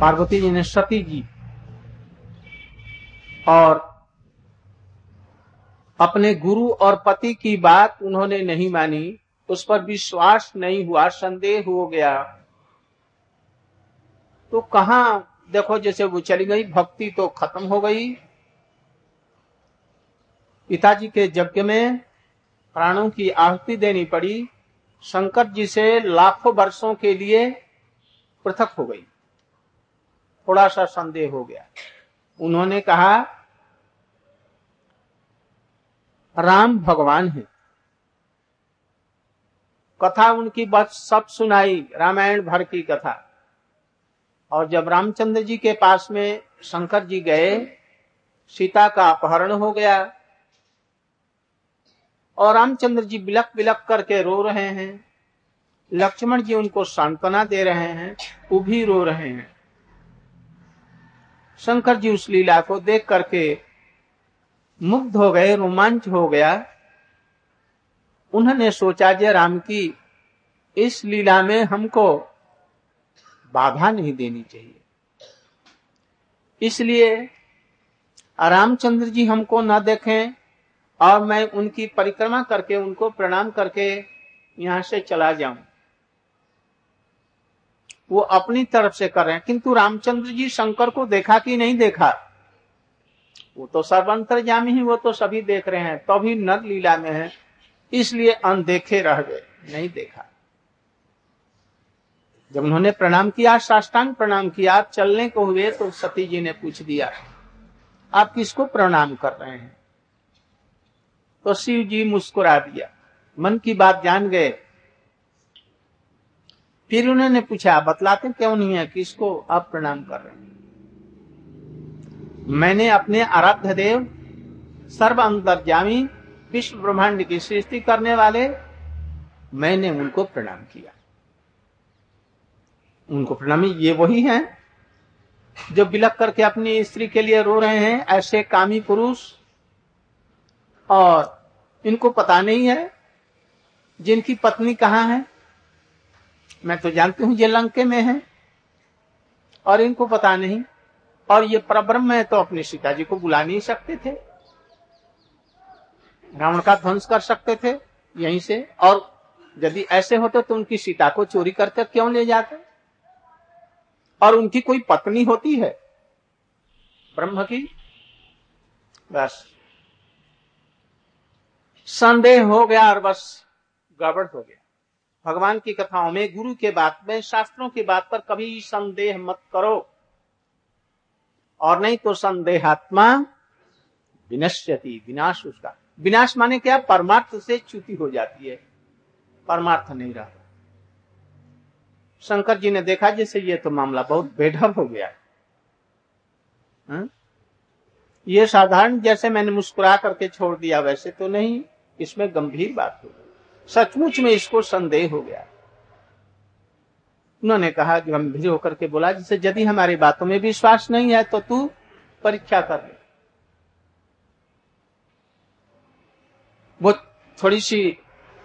पार्वती जी ने सती जी और अपने गुरु और पति की बात उन्होंने नहीं मानी, उस पर विश्वास नहीं हुआ, संदेह हो गया। तो कहा, देखो जैसे वो चली गई, भक्ति तो खत्म हो गई। पिताजी के यज्ञ में प्राणों की आहुति देनी पड़ी, शंकर जी से लाखों वर्षों के लिए पृथक हो गई। थोड़ा सा संदेह हो गया। उन्होंने कहा, राम भगवान है। कथा उनकी बस सब सुनाई, रामायण भर की कथा। और जब रामचंद्र जी के पास में शंकर जी गए, सीता का अपहरण हो गया और रामचंद्र जी बिलक बिलक करके रो रहे हैं। लक्ष्मण जी उनको सांत्वना दे रहे हैं, वो भी रो रहे हैं। शंकर जी उस लीला को देख करके मुग्ध हो गए, रोमांच हो गया। उन्होंने सोचा, जय राम की, इस लीला में हमको बाधा नहीं देनी चाहिए। इसलिए रामचंद्र जी हमको न देखें और मैं उनकी परिक्रमा करके, उनको प्रणाम करके यहाँ से चला जाऊँ। वो अपनी तरफ़ से कर रहे हैं। किंतु रामचंद्र जी शंकर को देखा कि नहीं देखा? वो तो सर्वंतरजामी ही, वो तो सभी देख रहे हैं तो नर लीला में है, इसलिए अनदेखे रह गए, नहीं देखा। जब उन्होंने प्रणाम किया, साष्टांग प्रणाम किया चलने को हुए तो सती जी ने पूछ दिया, आप किसको प्रणाम कर रहे हैं? तो शिव जी मुस्कुरा दिया, मन की बात जान गए फिर उन्होंने पूछा बतलाते क्यों नहीं है किसको आप प्रणाम कर रहे हैं? मैंने अपने आराध्य देव, सर्व अंतर्जामी विश्व ब्रह्मांड की सृष्टि करने वाले, मैंने उनको प्रणाम किया। उनको प्रणामी ये वही है जो बिलक करके अपनी स्त्री के लिए रो रहे हैं, ऐसे कामी पुरुष। और इनको पता नहीं है जिनकी पत्नी कहाँ है। मैं तो जानती हूँ ये लंके में है, और इनको पता नहीं। और ये परब्रह्म है तो अपने सीता जी को बुला नहीं सकते थे। रावण का ध्वंस कर सकते थे यहीं से, और यदि ऐसे होते तो उनकी सीता को चोरी करते क्यों ले जाते? और उनकी कोई पत्नी होती है? ब्रह्म की? बस। संदेह हो गया और बस गड़बड़ हो गया। भगवान की कथाओं में, गुरु के बात में, शास्त्रों की बात पर कभी संदेह मत करो। और नहीं तो संदेहात्मा विनश्यति, विनाश उसका। विनाश माने क्या? परमार्थ से च्युति हो जाती है। परमार्थ नहीं रहा। शंकर जी ने देखा, जैसे ये तो मामला बहुत बेढब हो गया। है? ये साधारण, जैसे मैंने मुस्कुरा करके छोड़ दिया, वैसे तो नहीं, इसमें गंभीर बात हो गई। सचमुच में इसको संदेह हो गया। उन्होंने कहा गंभीर होकर के बोला जैसे यदि हमारी बातों में विश्वास नहीं है तो तू परीक्षा कर ले। वो थोड़ी सी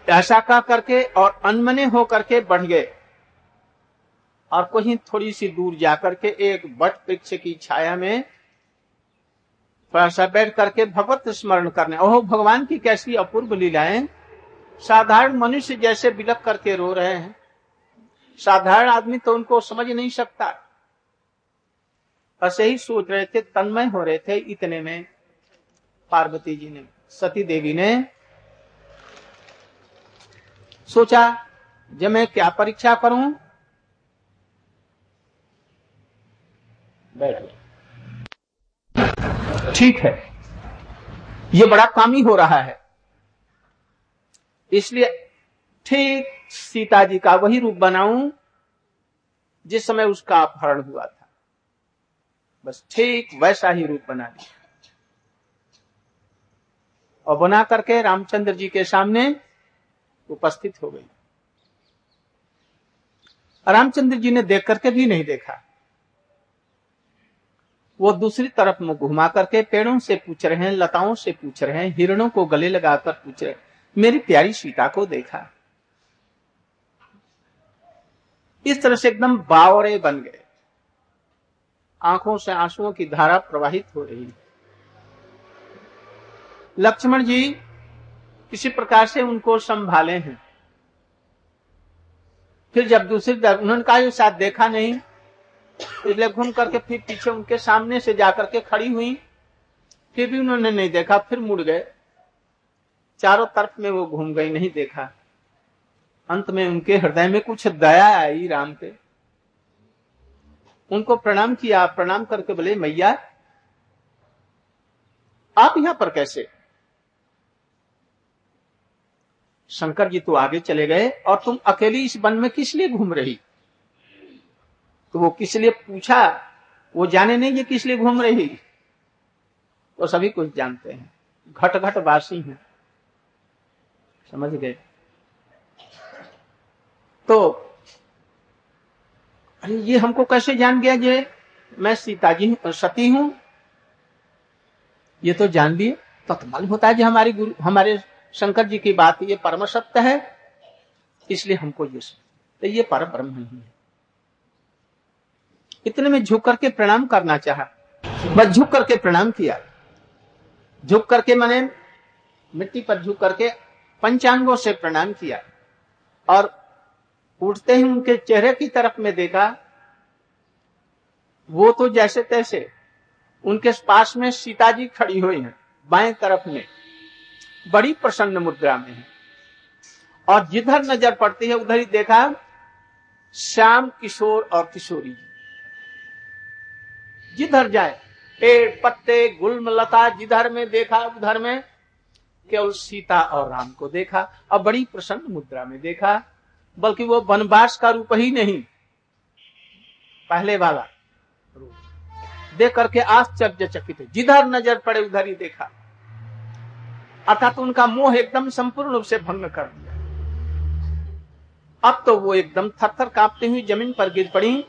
ऐसा का करके और अनमने हो करके बढ़ गए। और कहीं थोड़ी सी दूर जाकर के एक बट वृक्ष की छाया में थोड़ा सा बैठ करके भगवत स्मरण करने, ओह, भगवान की कैसी अपूर्व लीलाएँ साधारण मनुष्य जैसे बिलक करके रो रहे हैं। साधारण आदमी तो उनको समझ नहीं सकता। ऐसे ही सोच रहे थे, तन्मय हो रहे थे इतने में। पार्वती जी ने, सती देवी ने सोचा, जब मैं क्या परीक्षा करूँ? ठीक है। ये बड़ा कामी हो रहा है। इसलिए ठीक सीता जी का वही रूप बनाऊँ, जिस समय उसका अपहरण हुआ था। बस ठीक वैसा ही रूप बना दिया और बना करके रामचंद्र जी के सामने उपस्थित हो गई। रामचंद्र जी ने देख करके भी नहीं देखा। वो दूसरी तरफ़ मुँह घुमा करके पेड़ों से पूछ रहे हैं, लताओं से पूछ रहे हैं, हिरणों को गले लगाकर पूछ रहे मेरी प्यारी सीता को देखा। इस तरह से एकदम बावरे बन गए। आँखों से आंसुओं की धारा प्रवाहित हो रही। लक्ष्मण जी किसी प्रकार से उनको संभाले हैं। फिर जब दूसरी तरफ़ उन्होंने कहा साथ देखा नहीं। इसलिए घूम करके फिर पीछे उनके सामने से जाकर के खड़ी हुई। फिर भी उन्होंने नहीं देखा, फिर मुड़ गए। चारों तरफ़ में वो घूम गई, नहीं देखा। अंत में उनके हृदय में कुछ दया आई राम पे। उनको प्रणाम किया, प्रणाम करके बोले, मैया, आप यहाँ पर कैसे? शंकर जी तो आगे चले गए और तुम अकेली इस वन में किस लिए घूम रही? तो वो किस लिए पूछा? वो जाने नहीं ये किस लिए घूम रही? तो सभी कुछ जानते हैं। घट घट वासी हैं। समझ गए। तो अरे ये हमको कैसे जान गया ये मैं सीता जी सती हूँ? ये तो जान लिए। तो, तो मालूम होता है जी हमारी गुरु हमारे शंकर जी की बात ये परम सत्य है इसलिए हमको ये तो ये पर ब्रह्म ही है। इतने में झुक करके प्रणाम करना चाहा। बस झुक करके प्रणाम किया। झुक करके मैंने मिट्टी पर झुक करके पंचांगों से प्रणाम किया और उठते ही उनके चेहरे की तरफ़ में देखा, वो तो जैसे तैसे उनके पास में सीता जी खड़ी हुई हैं, बाएँ तरफ़ में, बड़ी प्रसन्न मुद्रा में है। और जिधर नज़र पड़ती है, उधर ही देखा, श्याम किशोर और किशोरी जिधर जाए, पेड़, पत्ते गुलम लता जिधर में देखा, उधर में केवल सीता और राम को देखा, और बड़ी प्रसन्न मुद्रा में देखा, बल्कि वो वनवास का रूप ही नहीं, पहले वाला रूप। देख करके आश्चर्यचकित जिधर नज़र पड़े, उधर ही देखा। अर्थात तो उनका मोह एकदम संपूर्ण रूप से भंग कर दिया। अब तो वो एकदम थर थर कांपती हुई ज़मीन पर गिर पड़ी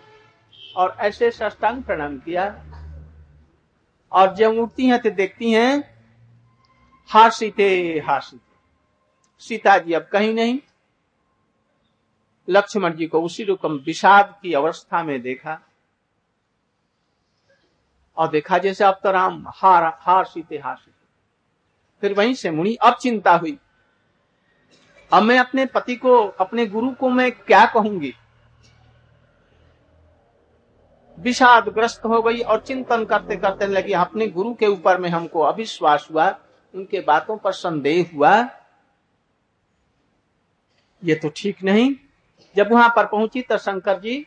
और ऐसे सष्टांग प्रणाम किया। और जब उठती हैं तो देखती हैं हासीते हासीते सीता। जी अब कहीं नहीं। लक्ष्मण जी को उसी रुकम विषाद की अवस्था में देखा। और देखा जैसे अब तो राम हार हार सीते हार सीते। फिर वहीं से मुनि अब चिंता हुई। अब मैं अपने पति को, अपने गुरु को मैं क्या कहूँगी? विषाद ग्रस्त हो गई और चिंतन करते करते लगी। अपने गुरु के ऊपर में हमको अविश्वास हुआ। उनके बातों पर संदेह हुआ, ये तो ठीक नहीं। जब वहाँ पर पहुँची तो शंकर जी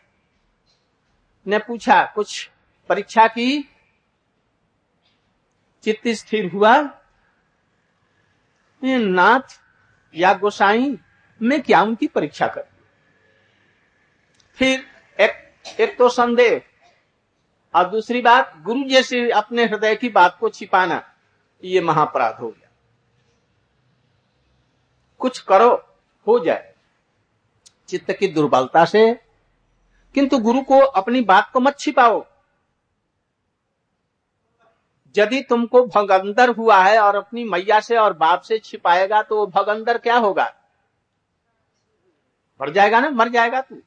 ने पूछा, कुछ परीक्षा की? चित्त स्थिर हुआ। नाथ या गोसाई, में क्या उनकी परीक्षा कर? फिर एक एक तो संदेह। और दूसरी बात, गुरु जैसे अपने हृदय की बात को छिपाना। ये महापराध हो गया। कुछ करो, हो जाए। चित्त की दुर्बलता से, किंतु गुरु को अपनी बात को मत छिपाओ। यदि तुमको भगंदर हुआ है और अपनी मैया से और बाप से छिपाएगा तो वो भगंदर क्या होगा? मर जाएगा ना? मर जाएगा तू।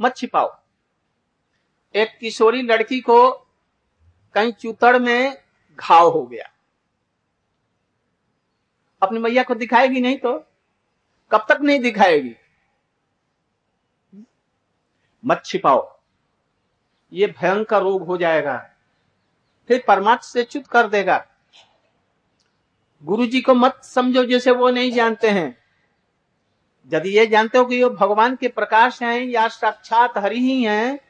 मत छिपाओ। एक किशोरी लड़की को कहीं चूतड़ में घाव हो गया। अपनी मैया को दिखाएगी नहीं तो? कब तक नहीं दिखाएगी? मत छिपाओ। ये भयंकर रोग हो जाएगा। फिर परमात्मा से च्युत कर देगा। गुरु जी को मत समझो जैसे वो नहीं जानते हैं। यदि ये जानते हो कि वो भगवान के प्रकाश हैं, या साक्षात हरि ही हैं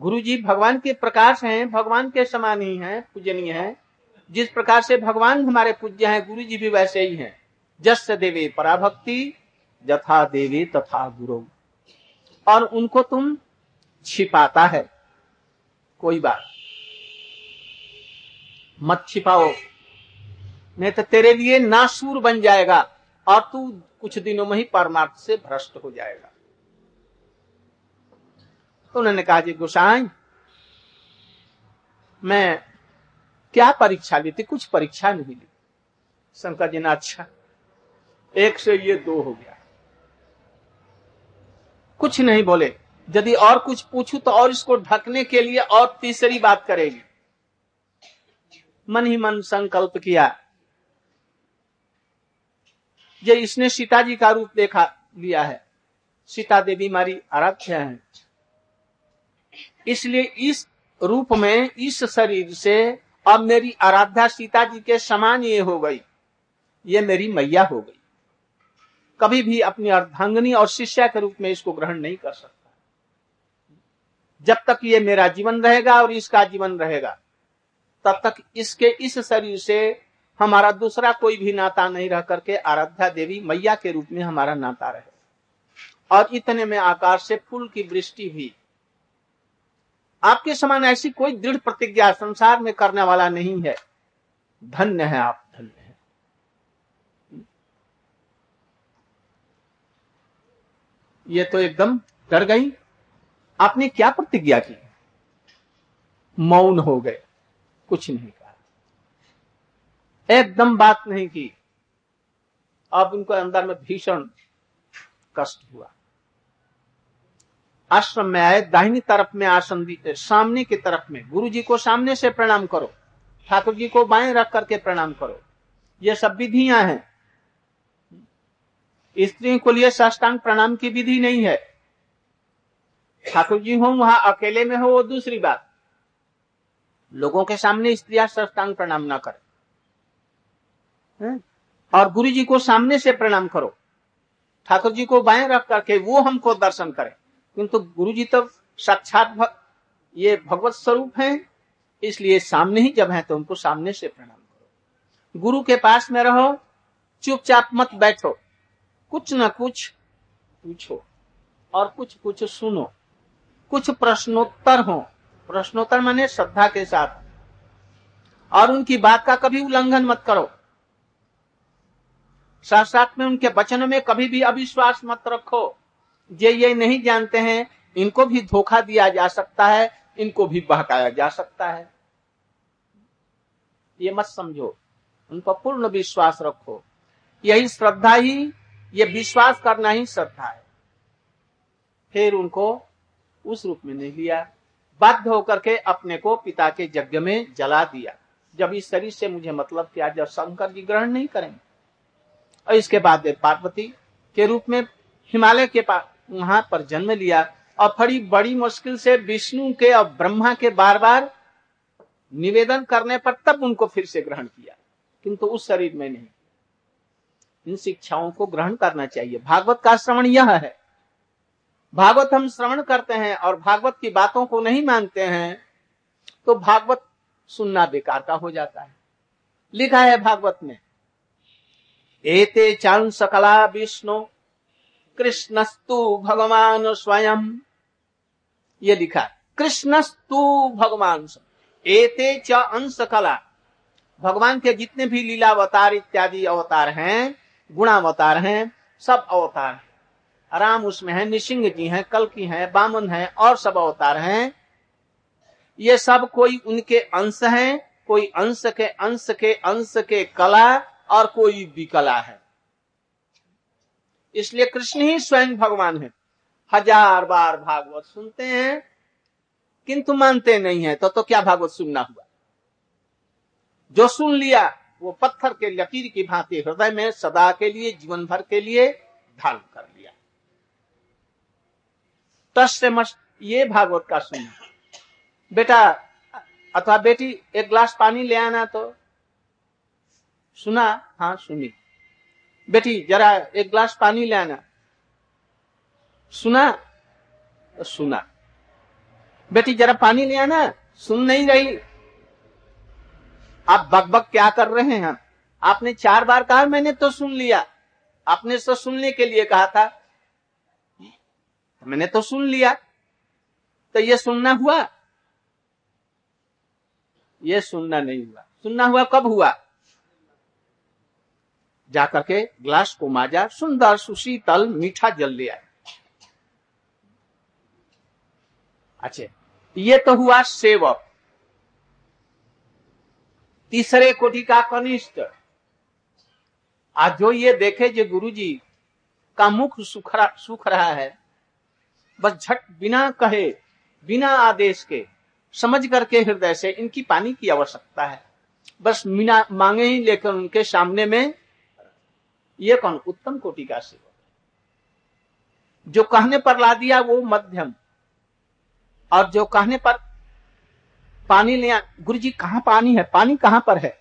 गुरु जी भगवान के प्रकाश हैं, भगवान के समान ही हैं, पूजनीय हैं। जिस प्रकार से भगवान हमारे पूज्य हैं गुरु जी भी वैसे ही हैं। जस देवे पराभक्ति, जथा देवे तथा गुरु। और उनको तुम छिपाता है। कोई बात। मत छिपाओ। नहीं तो तेरे लिए नासूर बन जाएगा और तू कुछ दिनों में ही परमार्थ से भ्रष्ट हो जाएगा। तो उन्होंने कहा, जी, गुसाई, मैं क्या परीक्षा ली थी? कुछ परीक्षा नहीं ली। शंकर जी ने अच्छा एक से ये दो हो गया। कुछ नहीं बोले। यदि और कुछ पूछू तो और इसको ढकने के लिए और तीसरी बात करेगी। मन ही मन संकल्प किया। ये इसने सीता जी का रूप देखा, लिया है। सीता देवी हमारी आराध्या है। इसलिए इस रूप में, इस शरीर से अब मेरी आराध्या सीता जी के समान ये हो गई। ये मेरी मैया हो गई। कभी भी अपनी अर्धांगनी और शिष्या के रूप में इसको ग्रहण नहीं कर सकता। जब तक ये मेरा जीवन रहेगा और इसका जीवन रहेगा, तब तक इसके इस शरीर से हमारा दूसरा कोई भी नाता नहीं रह करके आराध्या देवी मैया के रूप में हमारा नाता रहे। और इतने में आकाश से फूल की वृष्टि हुई। आपके समान ऐसी कोई दृढ़ प्रतिज्ञा संसार में करने वाला नहीं है। धन्य है आप। धन्य है। ये तो एकदम डर गई। आपने क्या प्रतिज्ञा की? मौन हो गए। कुछ नहीं कहा। एकदम बात नहीं की। अब उनको अंदर में भीषण कष्ट हुआ। आश्रम में आए, दाहिनी तरफ़ में आसन सामने की तरफ़ में गुरु जी को सामने से प्रणाम करो ठाकुर जी को बाएँ रख करके प्रणाम करो। ये सब विधियाँ हैं। स्त्री को लिए साष्टांग प्रणाम की विधि नहीं है। ठाकुर जी हो, वहाँ अकेले में हो, वो दूसरी बात। लोगों के सामने स्त्रियाँ साष्टांग प्रणाम ना करें। और गुरु जी को सामने से प्रणाम करो। ठाकुर जी को बाएँ रख करके वो हमको दर्शन करें। किंतु गुरु जी तो साक्षात भग, ये भगवत स्वरूप है इसलिए सामने ही जब है तो उनको सामने से प्रणाम करो। गुरु के पास में रहो चुपचाप मत बैठो कुछ न कुछ पूछो और कुछ कुछ सुनो कुछ प्रश्नोत्तर हो। प्रश्नोत्तर माने श्रद्धा के साथ। और उनकी बात का कभी उल्लंघन मत करो। साथ साथ में उनके वचन में कभी भी अविश्वास मत रखो। ये ये नहीं जानते हैं, इनको भी धोखा दिया जा सकता है, इनको भी बहकाया जा सकता है। ये मत समझो। उन पर पूर्ण विश्वास रखो। यही श्रद्धा ही, ये विश्वास करना ही श्रद्धा है। फिर उनको उस रूप में नहीं लिया। बाध्य होकर के अपने को पिता के यज्ञ में जला दिया। जब इस शरीर से मुझे मतलब किया, जब शंकर जी ग्रहण नहीं करेंगे। और इसके बाद पार्वती के रूप में हिमालय के पास वहाँ पर जन्म लिया और बड़ी बड़ी मुश्किल से विष्णु के और ब्रह्मा के बार बार निवेदन करने पर तब उनको फिर से ग्रहण किया। किंतु उस शरीर में नहीं। इन शिक्षाओं को ग्रहण करना चाहिए। भागवत का श्रवण यह है। भागवत हम श्रवण करते हैं और भागवत की बातों को नहीं मानते हैं तो भागवत सुनना बेकार का हो जाता है। लिखा है भागवत में, एते चाँद सकला विष्णु कृष्णस्तु भगवान स्वयं। ये लिखा कृष्णस्तु भगवान एते च अंश कला भगवान के जितने भी लीला अवतार इत्यादि अवतार हैं, गुणावतार हैं, सब अवतार हैं। राम उसमें है निशिंग जी हैं कल की हैं, बामन हैं, और सब अवतार हैं। ये सब कोई उनके अंश हैं, कोई अंश के अंश के अंश के कला और कोई विकला है। इसलिए कृष्ण ही स्वयं भगवान है। हज़ार बार भागवत सुनते हैं, किंतु मानते नहीं है तो तो क्या भागवत सुनना हुआ? जो सुन लिया, वो पत्थर के लकीर की भांति हृदय में सदा के लिए, जीवन भर के लिए धारण कर लिया। तस् से मस्त ये भागवत का सुनना बेटा, अथवा बेटी, एक ग्लास पानी ले आना तो। सुना? हाँ सुनी। बेटी, जरा एक ग्लास पानी ले आना। सुना? सुना। बेटी, जरा पानी ले आना। सुन नहीं रही। आप बक बक क्या कर रहे हैं? आपने चार बार कहा मैंने तो सुन लिया। आपने तो सुनने के लिए कहा था। मैंने तो सुन लिया। तो ये सुनना हुआ? ये सुनना नहीं हुआ। सुनना हुआ कब हुआ? जाकर के ग्लास को माजा सुंदर सुशीतल मीठा जल ले आए। अच्छा। ये तो हुआ सेवक। तीसरे कोटि का कनिष्ठ। आज जो ये देखे जो गुरु जी का मुख सुख रहा, सुख रहा है बस झट बिना कहे बिना आदेश के समझ करके हृदय से इनकी पानी की आवश्यकता है। बस मीना मांगे ही लेकर उनके सामने में ये कौन? उत्तम कोटि का सेवक जो कहने पर ला दिया वो मध्यम। और जो कहने पर पानी ले गुरु जी कहाँ पानी है? पानी कहाँ पर है?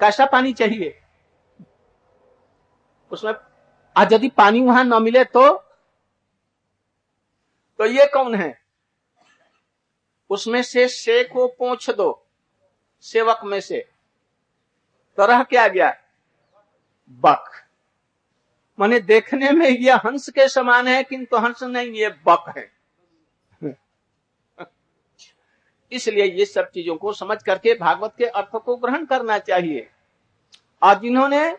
कैसा पानी चाहिए? उसमें आज यदि पानी वहाँ न मिले तो तो ये कौन है? उसमें से से को पोछ दो, सेवक में से। तो क्या गया? बक। माने देखने में यह हंस के समान है, किंतु हंस नहीं, ये बक है। इसलिए ये सब चीज़ों को समझ करके भागवत के अर्थ को ग्रहण करना चाहिए। और जिन्होंने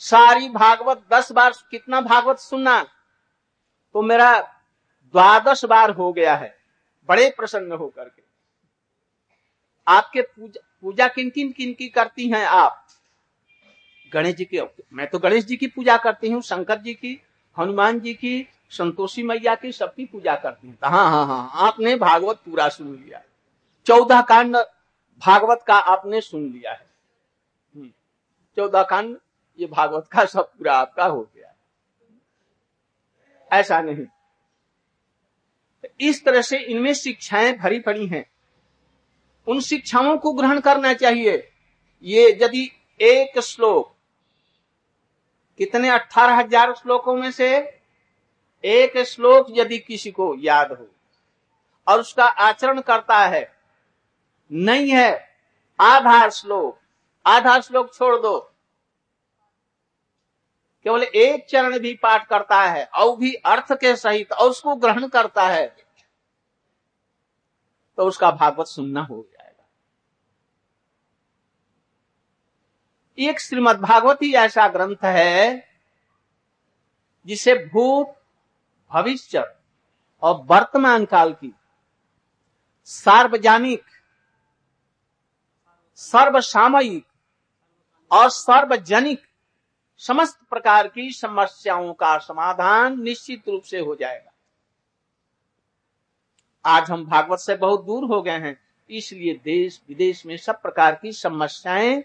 सारी भागवत, दस बार कितना भागवत सुनना तो मेरा द्वादश बार हो गया है, बड़े प्रसन्न होकर के। आपके पूजा पूजा किन किन किन की करती हैं आप? गणेश जी की मैं तो गणेश जी की पूजा करती हूँ शंकर जी की हनुमान जी की संतोषी मैया की सबकी पूजा करती हूँ। हाँ हाँ हाँ आपने भागवत पूरा सुन लिया चौदह कांड भागवत का आपने सुन लिया है। हम्म, चौदह कांड ये भागवत का सब पूरा आपका हो गया ऐसा नहीं। इस तरह से इनमें शिक्षाएँ भरी पड़ी हैं। उन शिक्षाओं को ग्रहण करना चाहिए। ये यदि एक श्लोक कितने अठारह हज़ार श्लोकों में से एक श्लोक यदि किसी को याद हो, और उसका आचरण करता है, नहीं है, आधार श्लोक आधार श्लोक छोड़ दो। केवल एक चरण भी पाठ करता है, और भी अर्थ के सहित, और उसको ग्रहण करता है तो उसका भागवत सुनना हो जाएगा एक श्रीमद भागवत ऐसा ग्रंथ है, जिसे भूत, भविष्य और वर्तमान काल की सार्वजनिक, सर्वसामयिक और सार्वजनिक समस्त प्रकार की समस्याओं का समाधान निश्चित रूप से हो जाएगा। आज हम भागवत से बहुत दूर हो गए हैं, इसलिए देश विदेश में सब प्रकार की समस्याएँ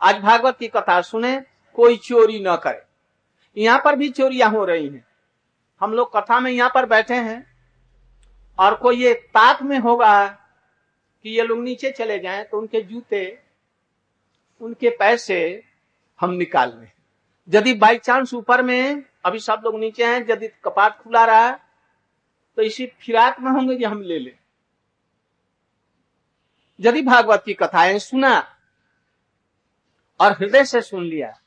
आज भागवत की कथा सुने, कोई चोरी न करे। यहाँ पर भी चोरियाँ हो रही हैं। हम लोग कथा में यहाँ पर बैठे हैं और कोई ये ताक में होगा कि ये लोग नीचे चले जाएँ तो उनके जूते, उनके पैसे हम निकाल लें। यदि बाई चांस ऊपर में अभी सब लोग नीचे हैं, यदि कपाट खुला रहा तो इसी फिराक में होंगे कि हम ले लें। यदि भागवत की कथाएँ सुना और हृदय से सुन लिया।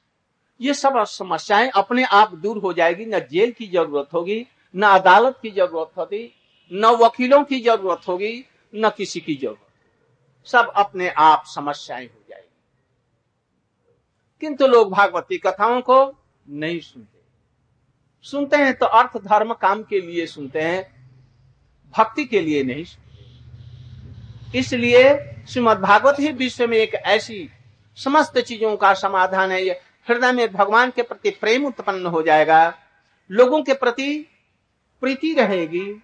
ये सब समस्याएँ अपने आप दूर हो जाएगी। न जेल की ज़रूरत होगी, न अदालत की ज़रूरत होगी न वकीलों की ज़रूरत होगी, न किसी की ज़रूरत। सब अपने आप समस्याएँ हो जाएगी। किंतु लोग भागवती कथाओं को नहीं सुनते। सुनते हैं तो अर्थ, धर्म, काम के लिए सुनते हैं, भक्ति के लिए नहीं इसलिए श्रीमद भागवत ही विश्व में एक ऐसी समस्त चीज़ों का समाधान है हृदय में भगवान के प्रति प्रेम उत्पन्न हो जाएगा। लोगों के प्रति प्रीति रहेगी।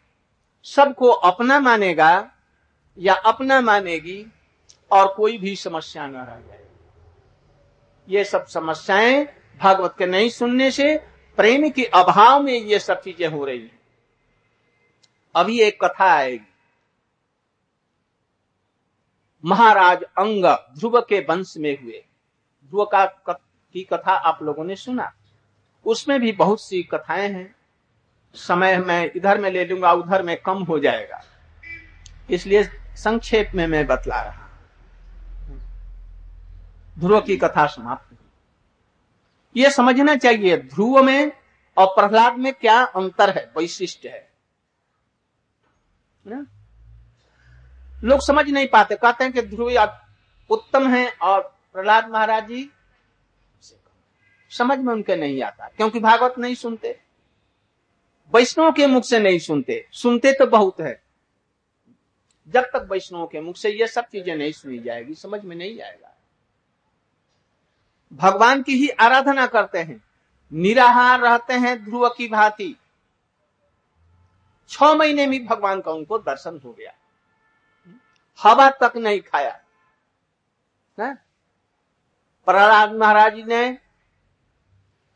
सबको अपना मानेगा या अपना मानेगी और कोई भी समस्या न रह जाए। ये सब समस्याएँ भागवत के नहीं सुनने से प्रेम के अभाव में ये सब चीज़ें हो रही हैं। अभी एक कथा आएगी। महाराज अंग ध्रुव के वंश में हुए। ध्रुव का की कथा आप लोगों ने सुना। उसमें भी बहुत सी कथाएँ हैं। समय मैं इधर में ले लूँगा, उधर में कम हो जाएगा। इसलिए संक्षेप में मैं बतला रहा ध्रुव की कथा समाप्त हुई। यह समझना चाहिए, ध्रुव में और प्रहलाद में क्या अंतर है वैशिष्ट है? ना? लोग समझ नहीं पाते, कहते हैं कि ध्रुव उत्तम है और प्रहलाद महाराज जी समझ में उनके नहीं आता, क्योंकि भागवत नहीं सुनते, वैष्णव के मुख से नहीं सुनते सुनते तो बहुत है। जब तक वैष्णव के मुख से ये सब चीज़ें नहीं सुनी जाएगी, समझ में नहीं आएगा। भगवान की ही आराधना करते हैं, निराहार रहते हैं ध्रुव की भांति। छ महीने में भगवान का उनको दर्शन हो गया। हवा तक नहीं खाया। प्रहलाद महाराज ने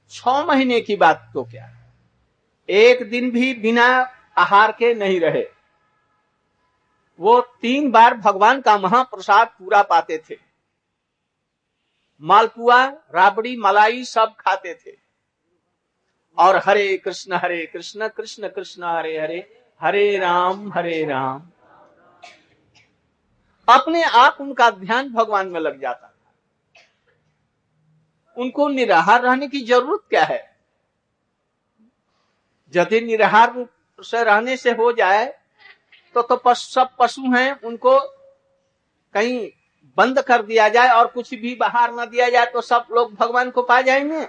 छ महीने की बात तो क्या? एक दिन भी बिना आहार के नहीं रहे। वो तीन बार भगवान का महाप्रसाद पूरा पाते थे। मालपुआ, राबड़ी, मलाई सब खाते थे। और हरे कृष्ण हरे कृष्ण कृष्ण कृष्ण, हरे हरे हरे राम हरे राम। अपने आप उनका ध्यान भगवान में लग जाता था। उनको निराहार रहने की ज़रूरत क्या है? यदि निराहार से रहने से हो जाए तो तो पस, सब पशु हैं उनको कहीं बंद कर दिया जाए और कुछ भी बाहर न दिया जाए तो सब लोग भगवान को पा जाएँगे।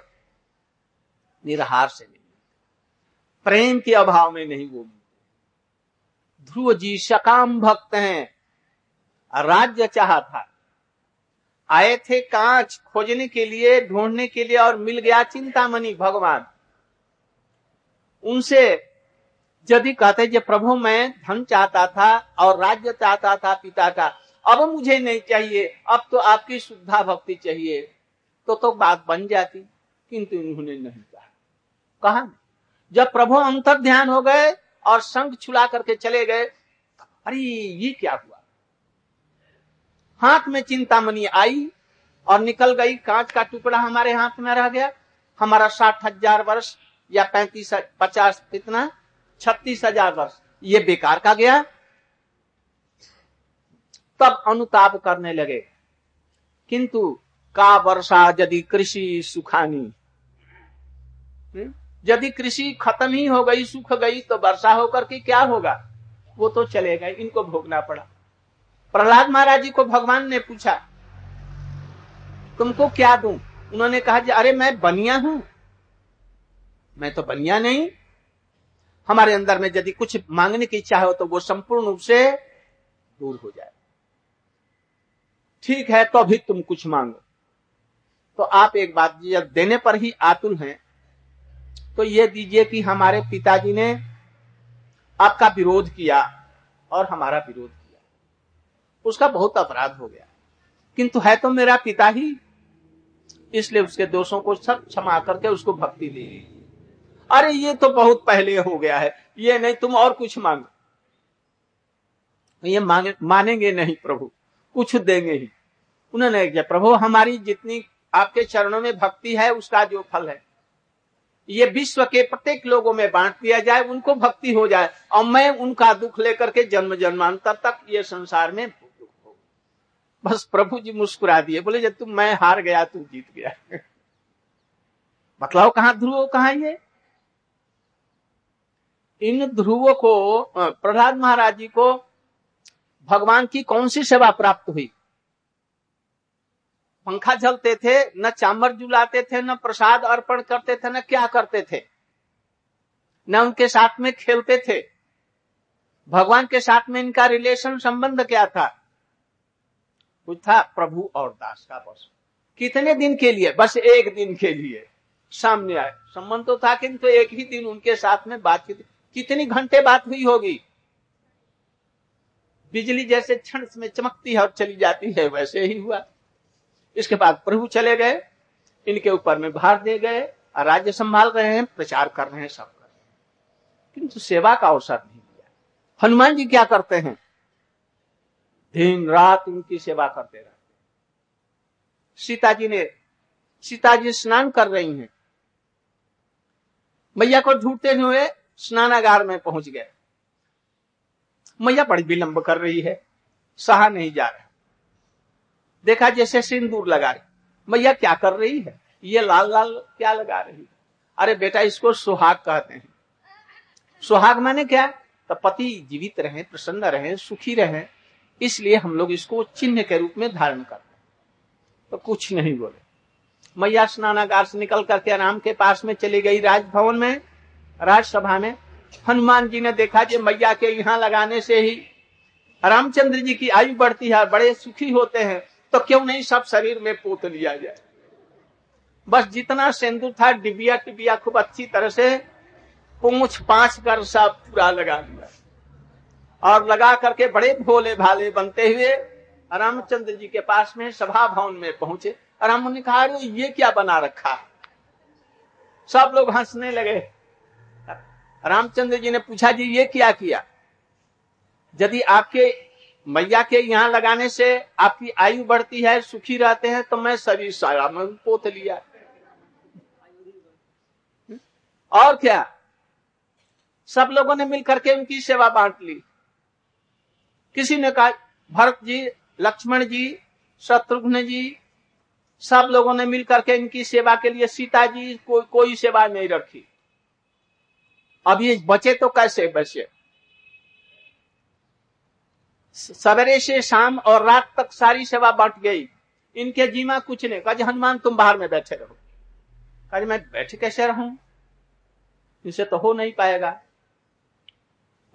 निराहार से नहीं प्रेम के अभाव में नहीं वो ध्रुव जी सकाम भक्त हैं। राज्य चाहा था। आए थे कांच खोजने के लिए, ढूँढने के लिए और मिल गया चिंतामणि भगवान। उनसे यदि कहते जो प्रभु मैं धन चाहता था और राज्य चाहता था पिता का, अब मुझे नहीं चाहिए, अब तो आपकी शुद्धा भक्ति चाहिए। तो तो बात बन जाती, किंतु इन्होंने नहीं कहा। कहा जब प्रभु अंतर ध्यान हो गए और संघ छुला करके चले गए, अरे ये क्या हुआ? हाथ में चिंतामणि आई और निकल गई। कांच का टुकड़ा हमारे हाथ में रह गया। हमारा साठ हज़ार वर्ष या पैंतीस पचास कितना? छत्तीस हज़ार वर्ष। ये बेकार का गया। तब अनुताप करने लगे। किंतु का वर्षा यदि कृषि सुखानी? हम्म? यदि कृषि खत्म ही हो गई, सुख गई तो वर्षा होकर के क्या होगा? वो तो चले गए। इनको भोगना पड़ा। प्रहलाद महाराज जी को भगवान ने पूछा, तुमको क्या दू? उन्होंने कहा, जी, अरे, मैं बनिया हूँ। मैं तो बनिया नहीं। हमारे अंदर में यदि कुछ मांगने की इच्छा हो तो वो संपूर्ण रूप से दूर हो जाए। ठीक है तो अभी तुम कुछ मांगो। तो आप एक बात जब देने पर ही आतुल हैं। तो ये दीजिए कि हमारे पिताजी ने आपका विरोध किया और हमारा विरोध उसका बहुत अपराध हो गया। किंतु है तो मेरा पिता ही, इसलिए उसके दोषों को सब क्षमा करके उसको भक्ति दे अरे, ये तो बहुत पहले हो गया है। ये नहीं, तुम और कुछ मांगो। ये मांगे, मानेंगे नहीं प्रभु, कुछ देंगे ही। उन्होंने किया, प्रभु, हमारी जितनी आपके चरणों में भक्ति है, उसका जो फल है, ये विश्व के प्रत्येक लोगों में बांट दिया जाए, उनको भक्ति हो जाए। और मैं उनका दुख लेकर के जन्म जन्मांतर तक ये संसार में बस प्रभु जी मुस्कुरा दिए, बोले, जब तुम, मैं हार गया, तू जीत गया। बतलाओ कहा ध्रुव, कहा ये? इन ध्रुवों को प्रहलाद महाराज जी को भगवान की कौन सी सेवा प्राप्त हुई? पंखा जलते थे, न चामर जुलाते थे, न प्रसाद अर्पण करते थे, न क्या करते थे? न उनके साथ में खेलते थे। भगवान के साथ में इनका रिलेशन संबंध क्या था? कुछ था प्रभु और दास का बस कितने दिन के लिए? बस एक दिन के लिए। सामने आए। संबंध तो था, किंतु एक ही दिन उनके साथ में बातचीत। कितनी घंटे बात हुई होगी? बिजली जैसे क्षण में चमकती है और चली जाती है, वैसे ही हुआ। इसके बाद प्रभु चले गए। इनके ऊपर में भार दे गए और राज्य संभाल रहे हैं, प्रचार कर रहे हैं सब। कर रहे हैं किंतु सेवा का अवसर नहीं दिया हनुमान जी क्या करते हैं? दिन रात उनकी सेवा करते रहते सीता जी ने सीता जी स्नान कर रही हैं। मैया को ढूंढते हुए स्नानागार में पहुँच गए। मैया बड़ी विलंब कर रही है, सहा नहीं जा रहा। देखा जैसे सिंदूर लगा रही मैया क्या कर रही है? ये लाल लाल क्या लगा रही है? अरे बेटा, इसको सुहाग कहते हैं। सुहाग माने क्या? तो पति जीवित रहे, प्रसन्न रहे, सुखी रहे। इसलिए हम लोग इसको चिन्ह के रूप में धारण करते तो कुछ नहीं बोले। मैया स्नानागार से निकल करके राम के पास में चली गई राजभवन में, राजसभा में। हनुमान जी ने देखा कि मैया के यहाँ लगाने से ही रामचंद्र जी की आयु बढ़ती है बड़े सुखी होते हैं। तो क्यों नहीं सब शरीर में पोत लिया जाए? बस जितना सिंदूर था, डिबिया टिबिया खूब अच्छी तरह से पूछ पाँच कर सब पूरा लगा लिया और लगा करके बड़े भोले भाले बनते हुए रामचंद्र जी के पास में सभा भवन में पहुँचे राम ने कहा ये क्या बना रखा? सब लोग हंसने लगे। रामचंद्र जी ने पूछा, जी, ये क्या किया? यदि आपके मैया के यहाँ लगाने से आपकी आयु बढ़ती है, सुखी रहते हैं तो मैं सभी सारा में पोत लिया। और क्या? सब लोगों ने मिलकर के उनकी सेवा बांट ली। किसी ने कहा भरत जी लक्ष्मण जी शत्रुघ्न जी सब लोगों ने मिलकर के इनकी सेवा के लिए सीता जी को, कोई सेवा नहीं रखी। अब ये बचे तो कैसे बचे? सवेरे से शाम और रात तक सारी सेवा बट गई। इनके जीमा कुछ नहीं। कहा हनुमान तुम बाहर में बैठे रहो। कहा मैं बैठे कैसे रहूँ? इसे तो हो नहीं पाएगा।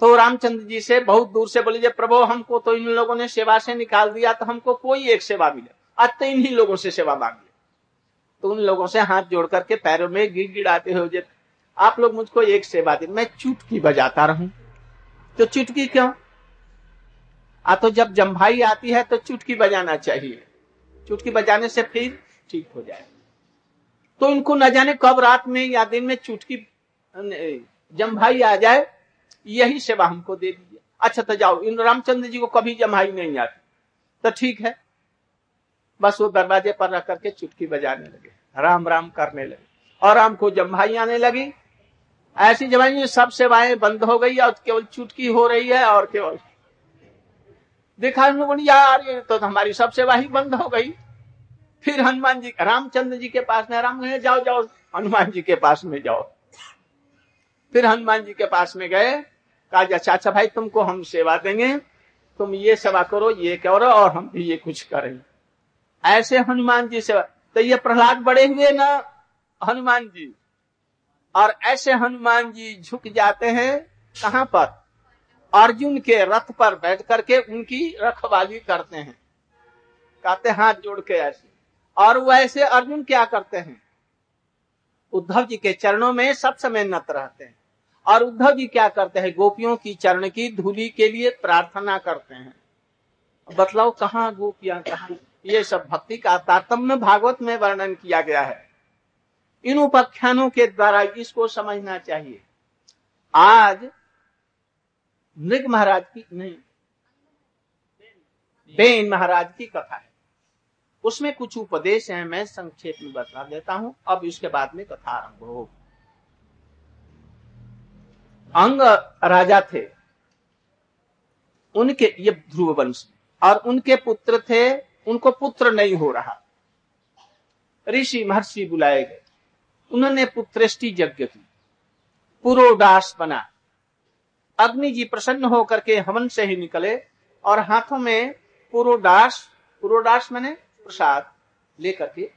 तो रामचंद्र जी से बहुत दूर से बोले प्रभु हमको तो इन लोगों ने सेवा से निकाल दिया तो हमको कोई एक सेवा मिले। आज तो इन्हीं लोगों से सेवा मांग ले तो उन लोगों से हाथ जोड़ करके पैरों में गिर गिड़ाते हो जे आप लोग मुझको एक सेवा दे। मैं चुटकी बजाता रहूँ। तो चुटकी क्यों? आ तो जब जम्भाई आती है तो चुटकी बजाना चाहिए। चुटकी बजाने से फिर ठीक हो जाए। तो इनको न जाने कब रात में या दिन में चुटकी जम्भाई आ जाए यही सेवा हमको दे दीजिए। अच्छा तो जाओ, इन रामचंद्र जी को कभी जम्भाई नहीं आती। तो ठीक है। बस वो दरवाजे पर रख करके चुटकी बजाने लगे। राम राम करने लगे। और राम को जम्भाई आने लगी। ऐसी जमाई सब सेवाएँ बंद हो गई और केवल चुटकी हो रही है और केवल। देखा यार, ये तो हमारी सब सेवा ही बंद हो गई। फिर हनुमान जी, रामचंद्र जी के पास में, राम जाओ जाओ, हनुमान जी के पास में जाओ। फिर हनुमान जी के पास में गए, कहा अच्छा अच्छा भाई, तुमको हम सेवा देंगे, तुम ये सेवा करो, ये करो, और हम भी ये कुछ करें ऐसे हनुमान जी सेवा तो ये प्रहलाद बड़े हुए ना, हनुमान जी। और ऐसे हनुमान जी झुक जाते हैं, कहाँ पर? अर्जुन के रथ पर बैठ करके उनकी रखवाली करते हैं। कहते हाथ जोड़ के ऐसे। और वैसे अर्जुन क्या करते हैं? उद्धव जी के चरणों में सब समय नत रहते हैं। और उद्धव जी क्या करते हैं? गोपियों की चरण की धूली के लिए प्रार्थना करते हैं। बतलाओ, कहाँ गोपियाँ, कहा? ये सब भक्ति का तारतम्य भागवत में वर्णन किया गया है। इन उपाख्यानों के द्वारा इसको समझना चाहिए। आज मृग महाराज की, नहीं, बेन महाराज की कथा है। उसमें कुछ उपदेश है, मैं संक्षेप में बता देता हूँ। अब इसके बाद में कथा आरंभ हो। अंग राजा थे। उनके, ये ध्रुव वंश। और उनके पुत्र थे, उनको पुत्र नहीं हो रहा। ऋषि महर्षि बुलाए गए। उन्होंने पुत्रेष्टि यज्ञ की। पुरोडास बना। अग्नि जी प्रसन्न होकर के हवन से ही निकले और हाथों में पुरोडास पुरोडास मैंने प्रसाद लेकर के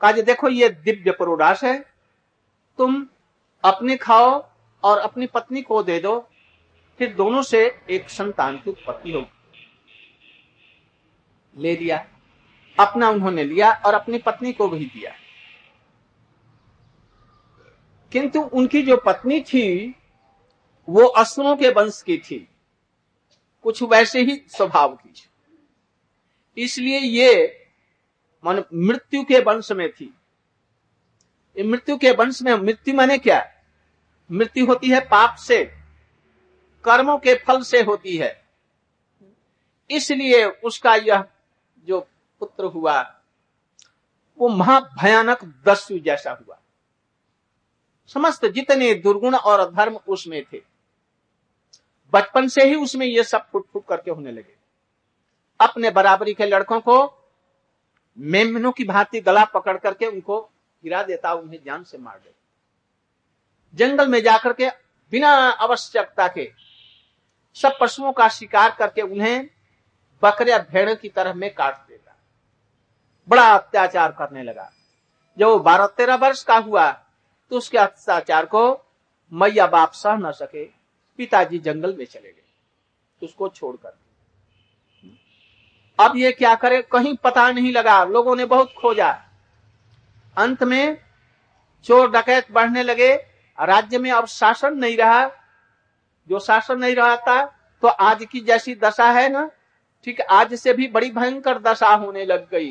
कहा देखो, ये दिव्य पुरोडास है। तुम अपने खाओ और अपनी पत्नी को दे दो, फिर दोनों से एक संतान की उत्पत्ति होगी ले लिया। अपना उन्होंने लिया और अपनी पत्नी को भी दिया। किंतु उनकी जो पत्नी थी, वो असुरों के वंश की थी। कुछ वैसे ही स्वभाव की इसलिए ये मान मृत्यु के वंश में थी। मृत्यु के वंश में मृत्यु माने क्या? मृत्यु होती है पाप से, कर्मों के फल से होती है। इसलिए उसका यह जो पुत्र हुआ, वो महाभयानक दस्यु जैसा हुआ। समस्त जितने दुर्गुण और धर्म उसमें थे। बचपन से ही उसमें ये सब फुट फुट करके होने लगे। अपने बराबरी के लड़कों को, मेमनों की भांति गला पकड़ करके उनको गिरा देता, उन्हें जान से मार देता। जंगल में जाकर के, बिना आवश्यकता के, सब पशुओं का शिकार करके उन्हें बकरिया भेड़ की तरह में काट देता बड़ा अत्याचार करने लगा। जब वो बारह तेरह वर्ष का हुआ तो उसके अत्याचार को मैया बाप सह न सके, पिताजी जंगल में चले गए, उसको छोड़कर। अब ये क्या करे, कहीं पता नहीं लगा। लोगों ने बहुत खोजा। अंत में चोर डकैत बढ़ने लगे। राज्य में अब शासन नहीं रहा। जो शासन नहीं रहा था तो आज की जैसी दशा है ना, ठीक, आज से भी बड़ी भयंकर दशा होने लग गई।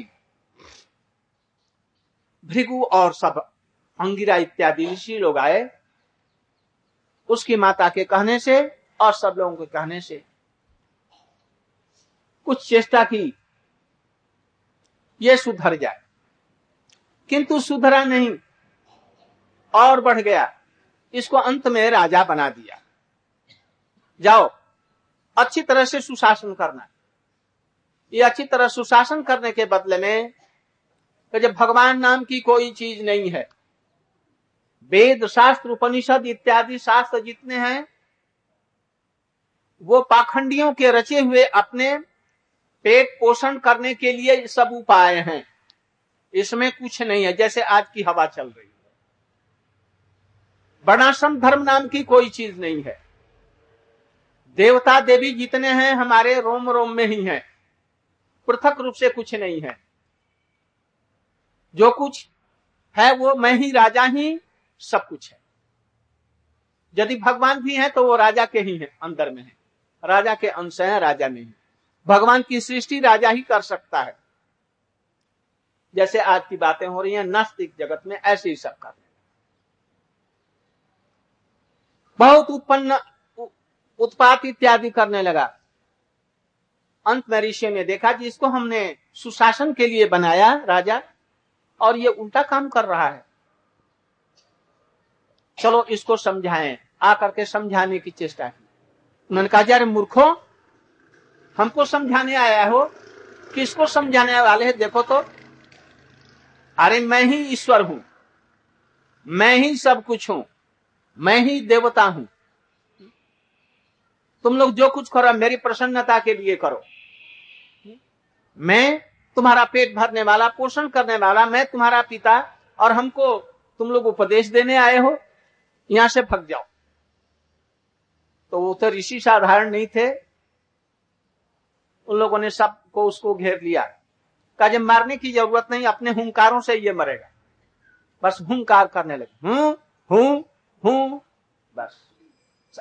भृगु और सब, अंगिरा इत्यादि, ऋषि लोग आए, उसकी माता के कहने से और सब लोगों के कहने से। कुछ चेष्टा की, ये सुधर जाए। किंतु सुधरा नहीं, और बढ़ गया। इसको अंत में राजा बना दिया। जाओ, अच्छी तरह से सुशासन करना। ये अच्छी तरह सुशासन करने के बदले में तो जब भगवान नाम की कोई चीज़ नहीं है, वेद शास्त्र, उपनिषद इत्यादि शास्त्र जितने हैं, वो पाखंडियों के रचे हुए अपने पेट पोषण करने के लिए सब उपाय हैं। इसमें कुछ नहीं है, जैसे आज की हवा चल रही है। वर्णाश्रम धर्म नाम की कोई चीज़ नहीं है। देवता देवी जितने हैं, हमारे रोम रोम में ही हैं। पृथक रूप से कुछ नहीं है। जो कुछ है, वो मैं ही, राजा ही, सब कुछ है। यदि भगवान भी है तो वो राजा के ही है, अंदर में है। राजा के अंश हैं, राजा में नहीं भगवान की सृष्टि राजा ही कर सकता है। जैसे आज की बातें हो रही हैं, नास्तिक जगत में ऐसे ही सब कर बहुत उत्पन्न उत्पात इत्यादि करने लगा। अंत में ऋषि ने देखा कि इसको हमने सुशासन के लिए बनाया राजा, और ये उल्टा काम कर रहा है। चलो इसको समझाएँ, आकर के समझाने की चेष्टा की। उन्होंने कहा मूर्खो हमको समझाने आया हो? किसको समझाने वाले हैं? देखो तो। अरे मैं ही ईश्वर हूँ। मैं ही सब कुछ हूँ। मैं ही देवता हूँ। तुम लोग जो कुछ करो, मेरी प्रसन्नता के लिए करो। मैं तुम्हारा पेट भरने वाला, पोषण करने वाला, मैं तुम्हारा पिता और हमको तुम लोग उपदेश देने आए हो, यहाँ से फक जाओ। तो वो तो ऋषि साधारण नहीं थे। उन लोगों ने सबको उसको घेर लिया। कहा, जब मारने की ज़रूरत नहीं, अपने हुंकारों से ये मरेगा। बस हुंकार करने लगे। हूँ हूँ हूँ, बस।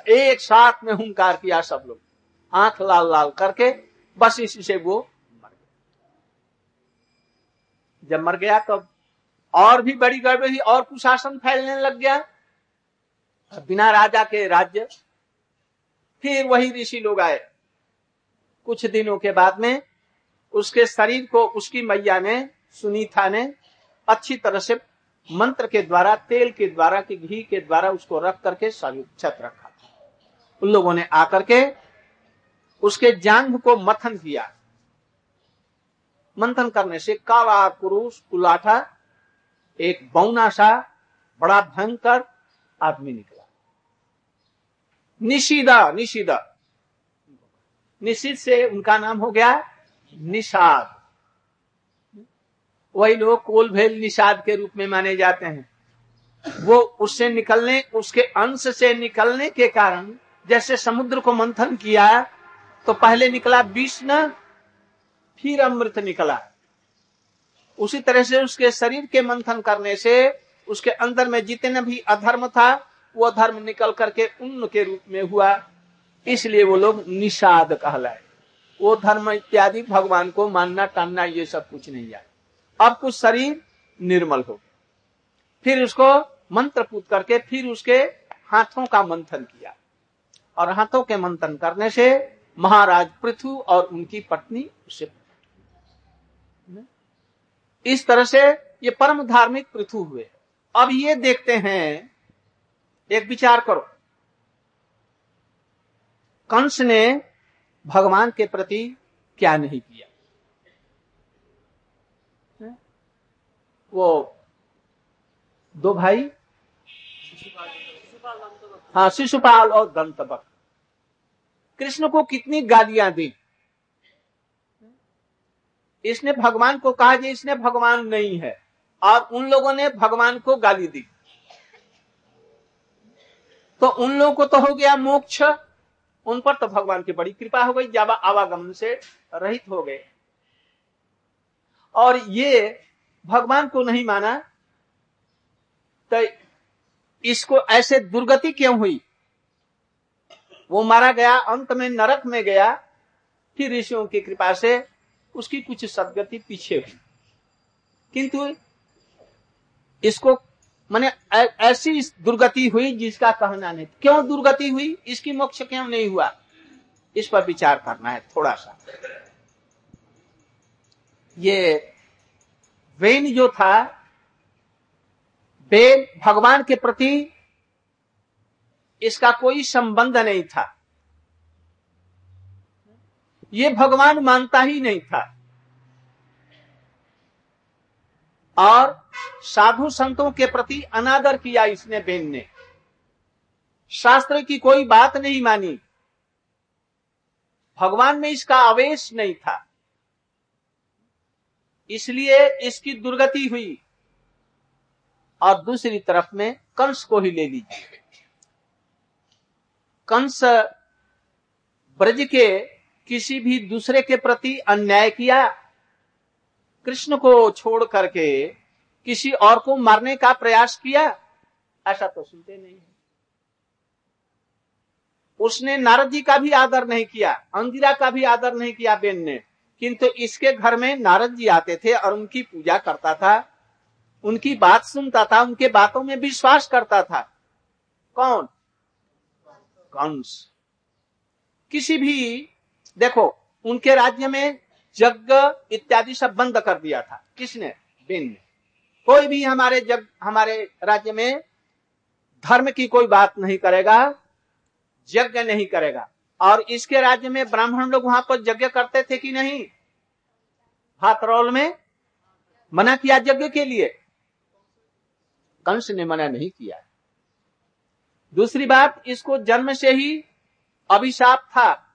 एक साथ में हुंकार किया सब लोग। आँख लाल लाल करके बस इसी से वो मर गया जब मर गया तो और भी बड़ी गड़बड़ी और कुशासन फैलने लग गया। बिना राजा के राज्य, फिर वही ऋषि लोग आए। कुछ दिनों के बाद में उसके शरीर को उसकी मैया ने, सुनीता ने अच्छी तरह से मंत्र के द्वारा, तेल के द्वारा, कि घी के द्वारा उसको रख करके छत रखा उन लोगों ने आकर के उसके जांग को मथन किया। मंथन करने से काला कुरुष कुलाठा, एक बौना सा बड़ा भयंकर आदमी निकला। निशीदा, निशिदा निशिद से उनका नाम हो गया निषाद। वही लोग कोल भेल निषाद के रूप में माने जाते हैं। वो उससे निकलने, उसके अंश से निकलने के कारण, जैसे समुद्र को मंथन किया तो पहले निकला विष्ण, फिर अमृत निकला। उसी तरह से उसके शरीर के मंथन करने से, उसके अंदर में जितने भी अधर्म था, वो धर्म निकल करके उन्न के रूप में हुआ। इसलिए वो लोग निषाद कहलाए। वो धर्म इत्यादि, भगवान को मानना टानना ये सब कुछ नहीं आए अब कुछ शरीर निर्मल हो फिर उसको मंत्र पूत करके फिर उसके हाथों का मंथन किया। और हाथों के मंथन करने से महाराज पृथु और उनकी पत्नी उसे इस तरह से ये परम धार्मिक पृथु हुए। अब ये देखते हैं, एक विचार करो। कंस ने भगवान के प्रति क्या नहीं किया? वो दो भाई? हाँ शिशुपाल और दंतबक कृष्ण को कितनी गालियाँ दी? इसने भगवान को कहा कि इसने भगवान नहीं है, और उन लोगों ने भगवान को गाली दी। तो उन लोगों को तो हो गया मोक्ष। उन पर तो भगवान की बड़ी कृपा हो गई, जब आवागमन से रहित हो गए। और ये भगवान को नहीं माना तो इसको ऐसे दुर्गति क्यों हुई? वो मारा गया, अंत में नरक में गया, फिर ऋषियों की कृपा से उसकी कुछ सदगति पीछे हुई। किंतु इसको मैंने ऐसी दुर्गति हुई जिसका कहना नहीं। क्यों दुर्गति हुई? इसकी मोक्ष क्यों नहीं हुआ? इस पर विचार करना है थोड़ा सा। ये वेन जो था, वेन भगवान के प्रति इसका कोई संबंध नहीं था। ये भगवान मानता ही नहीं था। और साधु संतों के प्रति अनादर किया इसने बेन ने। शास्त्र की कोई बात नहीं मानी। भगवान में इसका आवेश नहीं था। इसलिए इसकी दुर्गति हुई और दूसरी तरफ़ में कंस को ही ले लीजिए। कंस ब्रज के किसी भी दूसरे के प्रति अन्याय किया कृष्ण को छोड़ करके किसी और को मारने का प्रयास किया? ऐसा तो सुनते नहीं है। उसने नारद जी का भी आदर नहीं किया अंदिरा का भी आदर नहीं किया बेन ने। किंतु इसके घर में नारद जी आते थे और उनकी पूजा करता था, उनकी बात सुनता था, उनके बातों में विश्वास करता था। कौन? कंस। किसी भी, देखो, उनके राज्य में जग इत्यादि सब बंद कर दिया था। किसने? बिन ने। कोई भी हमारे जग हमारे राज्य में धर्म की कोई बात नहीं करेगा, यज्ञ नहीं करेगा। और इसके राज्य में ब्राह्मण लोग वहाँ पर यज्ञ करते थे कि नहीं? हाथरौल में मना किया यज्ञ के लिए। कंस ने मना नहीं किया। दूसरी बात, इसको जन्म से ही अभिशाप था।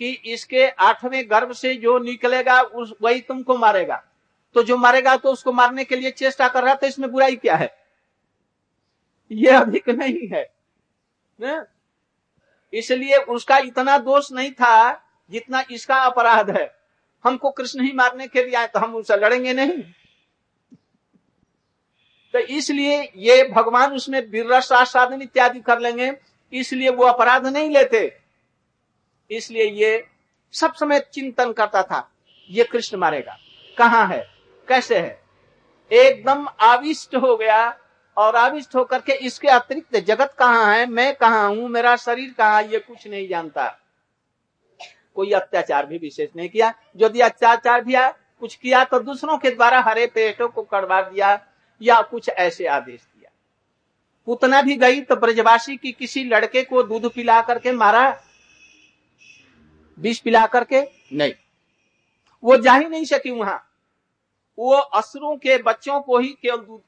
कि इसके आठवें गर्भ से जो निकलेगा, उस वही तुमको मारेगा। तो जो मारेगा तो उसको मारने के लिए चेष्टा कर रहा था, इसमें बुराई क्या है? ये अधिक नहीं है? इसलिए उसका इतना दोष नहीं था जितना इसका अपराध है। हमको कृष्ण ही मारने के लिए आए तो हम उनसे लड़ेंगे नहीं। तो इसलिए ये भगवान उसमें वीररस साधन इत्यादि कर लेंगे, इसलिए वो अपराध नहीं लेते। इसलिए ये सब समय चिंतन करता था, ये कृष्ण मारेगा। कहा है? कैसे है? एकदम आविष्ट हो गया और आविष्ट होकर के इसके अतिरिक्त जगत कहाँ है? मैं कहा हूँ? मेरा शरीर कहाँ? ये कुछ नहीं जानता। कोई अत्याचार भी विशेष नहीं किया। यदि अत्याचार भी कुछ किया तो दूसरों के द्वारा हरे पेटों को कड़वा दिया या कुछ ऐसे आदेश दिया। उतना भी गई तो ब्रजवासी की किसी लड़के को दूध पिला करके मारा। विष पिला करके? नहीं। वो जा ही नहीं सकी वहाँ। वो असुरों के बच्चों को ही केवल दूध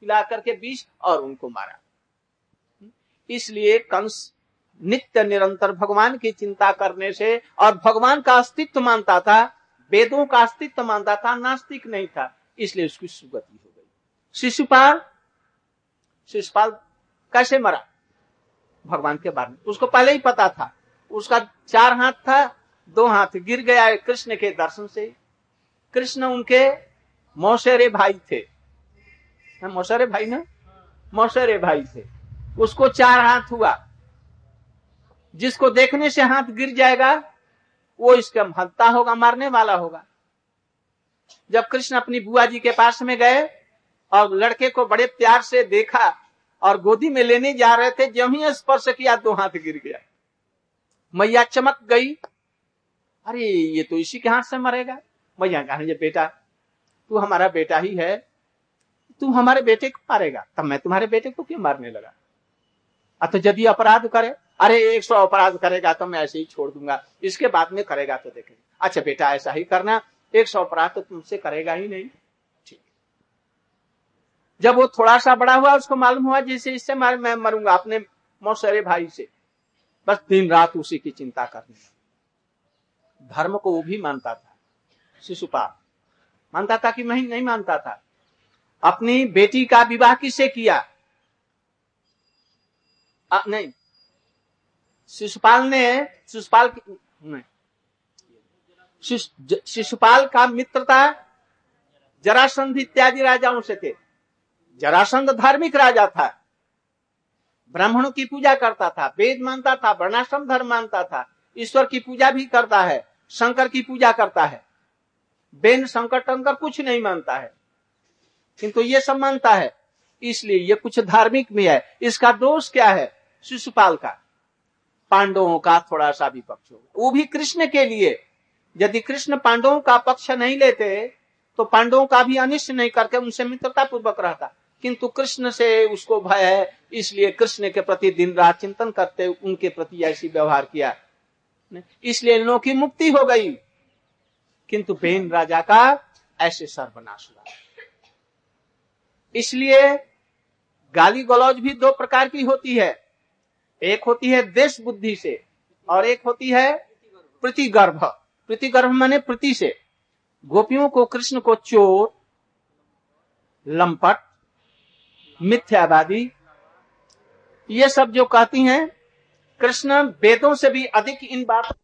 पिला करके बीस और उनको मारा। इसलिए कंस नित्य निरंतर भगवान की चिंता करने से और भगवान का अस्तित्व मानता था वेदों का अस्तित्व मानता था नास्तिक नहीं था इसलिए उसकी सुगति हो गई। शिशुपाल शिशुपाल कैसे मरा? भगवान के बारे में। उसको पहले ही पता था। उसका चार हाथ था दो हाथ गिर गया कृष्ण के दर्शन से। कृष्ण उनके मौसेरे भाई थे। मौसरे भाई ना? मौसरे भाई थे। उसको चार हाथ हुआ। जिसको देखने से हाथ गिर जाएगा, वो इसका हत्ता होगा, मारने वाला होगा। जब कृष्ण अपनी बुआ जी के पास में गए और लड़के को बड़े प्यार से देखा और गोदी में लेने जा रहे थे जब ही स्पर्श किया तो हाथ गिर गया। मैया चमक गई। अरे, ये तो इसी के हाथ से मरेगा। मैया कहा बेटा, तू हमारा बेटा ही है। तू हमारे बेटे को मारेगा। तब मैं तुम्हारे बेटे को क्यों मारने लगा? तो यदि अपराध करे, अरे, एक सौ अपराध करेगा तो मैं ऐसे ही छोड़ दूँगा। इसके बाद में करेगा तो देखेंगे। अच्छा बेटा, ऐसा ही करना। एक सौ अपराध तो तुमसे करेगा ही नहीं। ठीक। जब वो थोड़ा सा बड़ा हुआ, उसको मालूम हुआ, जैसे इससे मैं मरूँगा अपने मौसरे भाई से। बस दिन रात उसी की चिंता करनी धर्म को वो भी मानता था। शिशुपाल मानता था कि मैं नहीं मानता था। अपनी बेटी का विवाह किससे किया? आ, नहीं। शिशुपाल ने शिशुपाल नहीं। शिशुपाल का मित्रता जरासंध इत्यादि राजाओं से थे। जरासंध धार्मिक राजा था। ब्राह्मणों की पूजा करता था वेद मानता था वर्णाश्रम धर्म मानता था। ईश्वर की पूजा भी करता है, शंकर की पूजा करता है। बेन, शंकर, टंकर कुछ नहीं मानता है। किंतु ये सब मानता है, इसलिए ये कुछ धार्मिक भी है। इसका दोष क्या है? शिशुपाल का, पांडवों का थोड़ा सा भी पक्ष होगा वो भी कृष्ण के लिए। यदि कृष्ण पांडवों का पक्ष नहीं लेते तो पांडवों का भी अनिष्ट नहीं करके उनसे मित्रता पूर्वक रहता। किंतु कृष्ण से उसको भय है, इसलिए कृष्ण के प्रति दिन रात चिंतन करते, उनके प्रति ऐसी व्यवहार किया। इसलिए लोगों की मुक्ति हो गई। किंतु बेन राजा का ऐसे सर्वनाश हुआ। इसलिए गाली गलौज भी दो प्रकार की होती है। एक होती है देश बुद्धि से और एक होती है प्रतिगर्भ। प्रतिगर्भ माने प्रति से। गोपियों को कृष्ण को चोर, लंपट, मिथ्यावादी, ये सब जो कहती हैं कृष्ण वेदों से भी अधिक इन बातों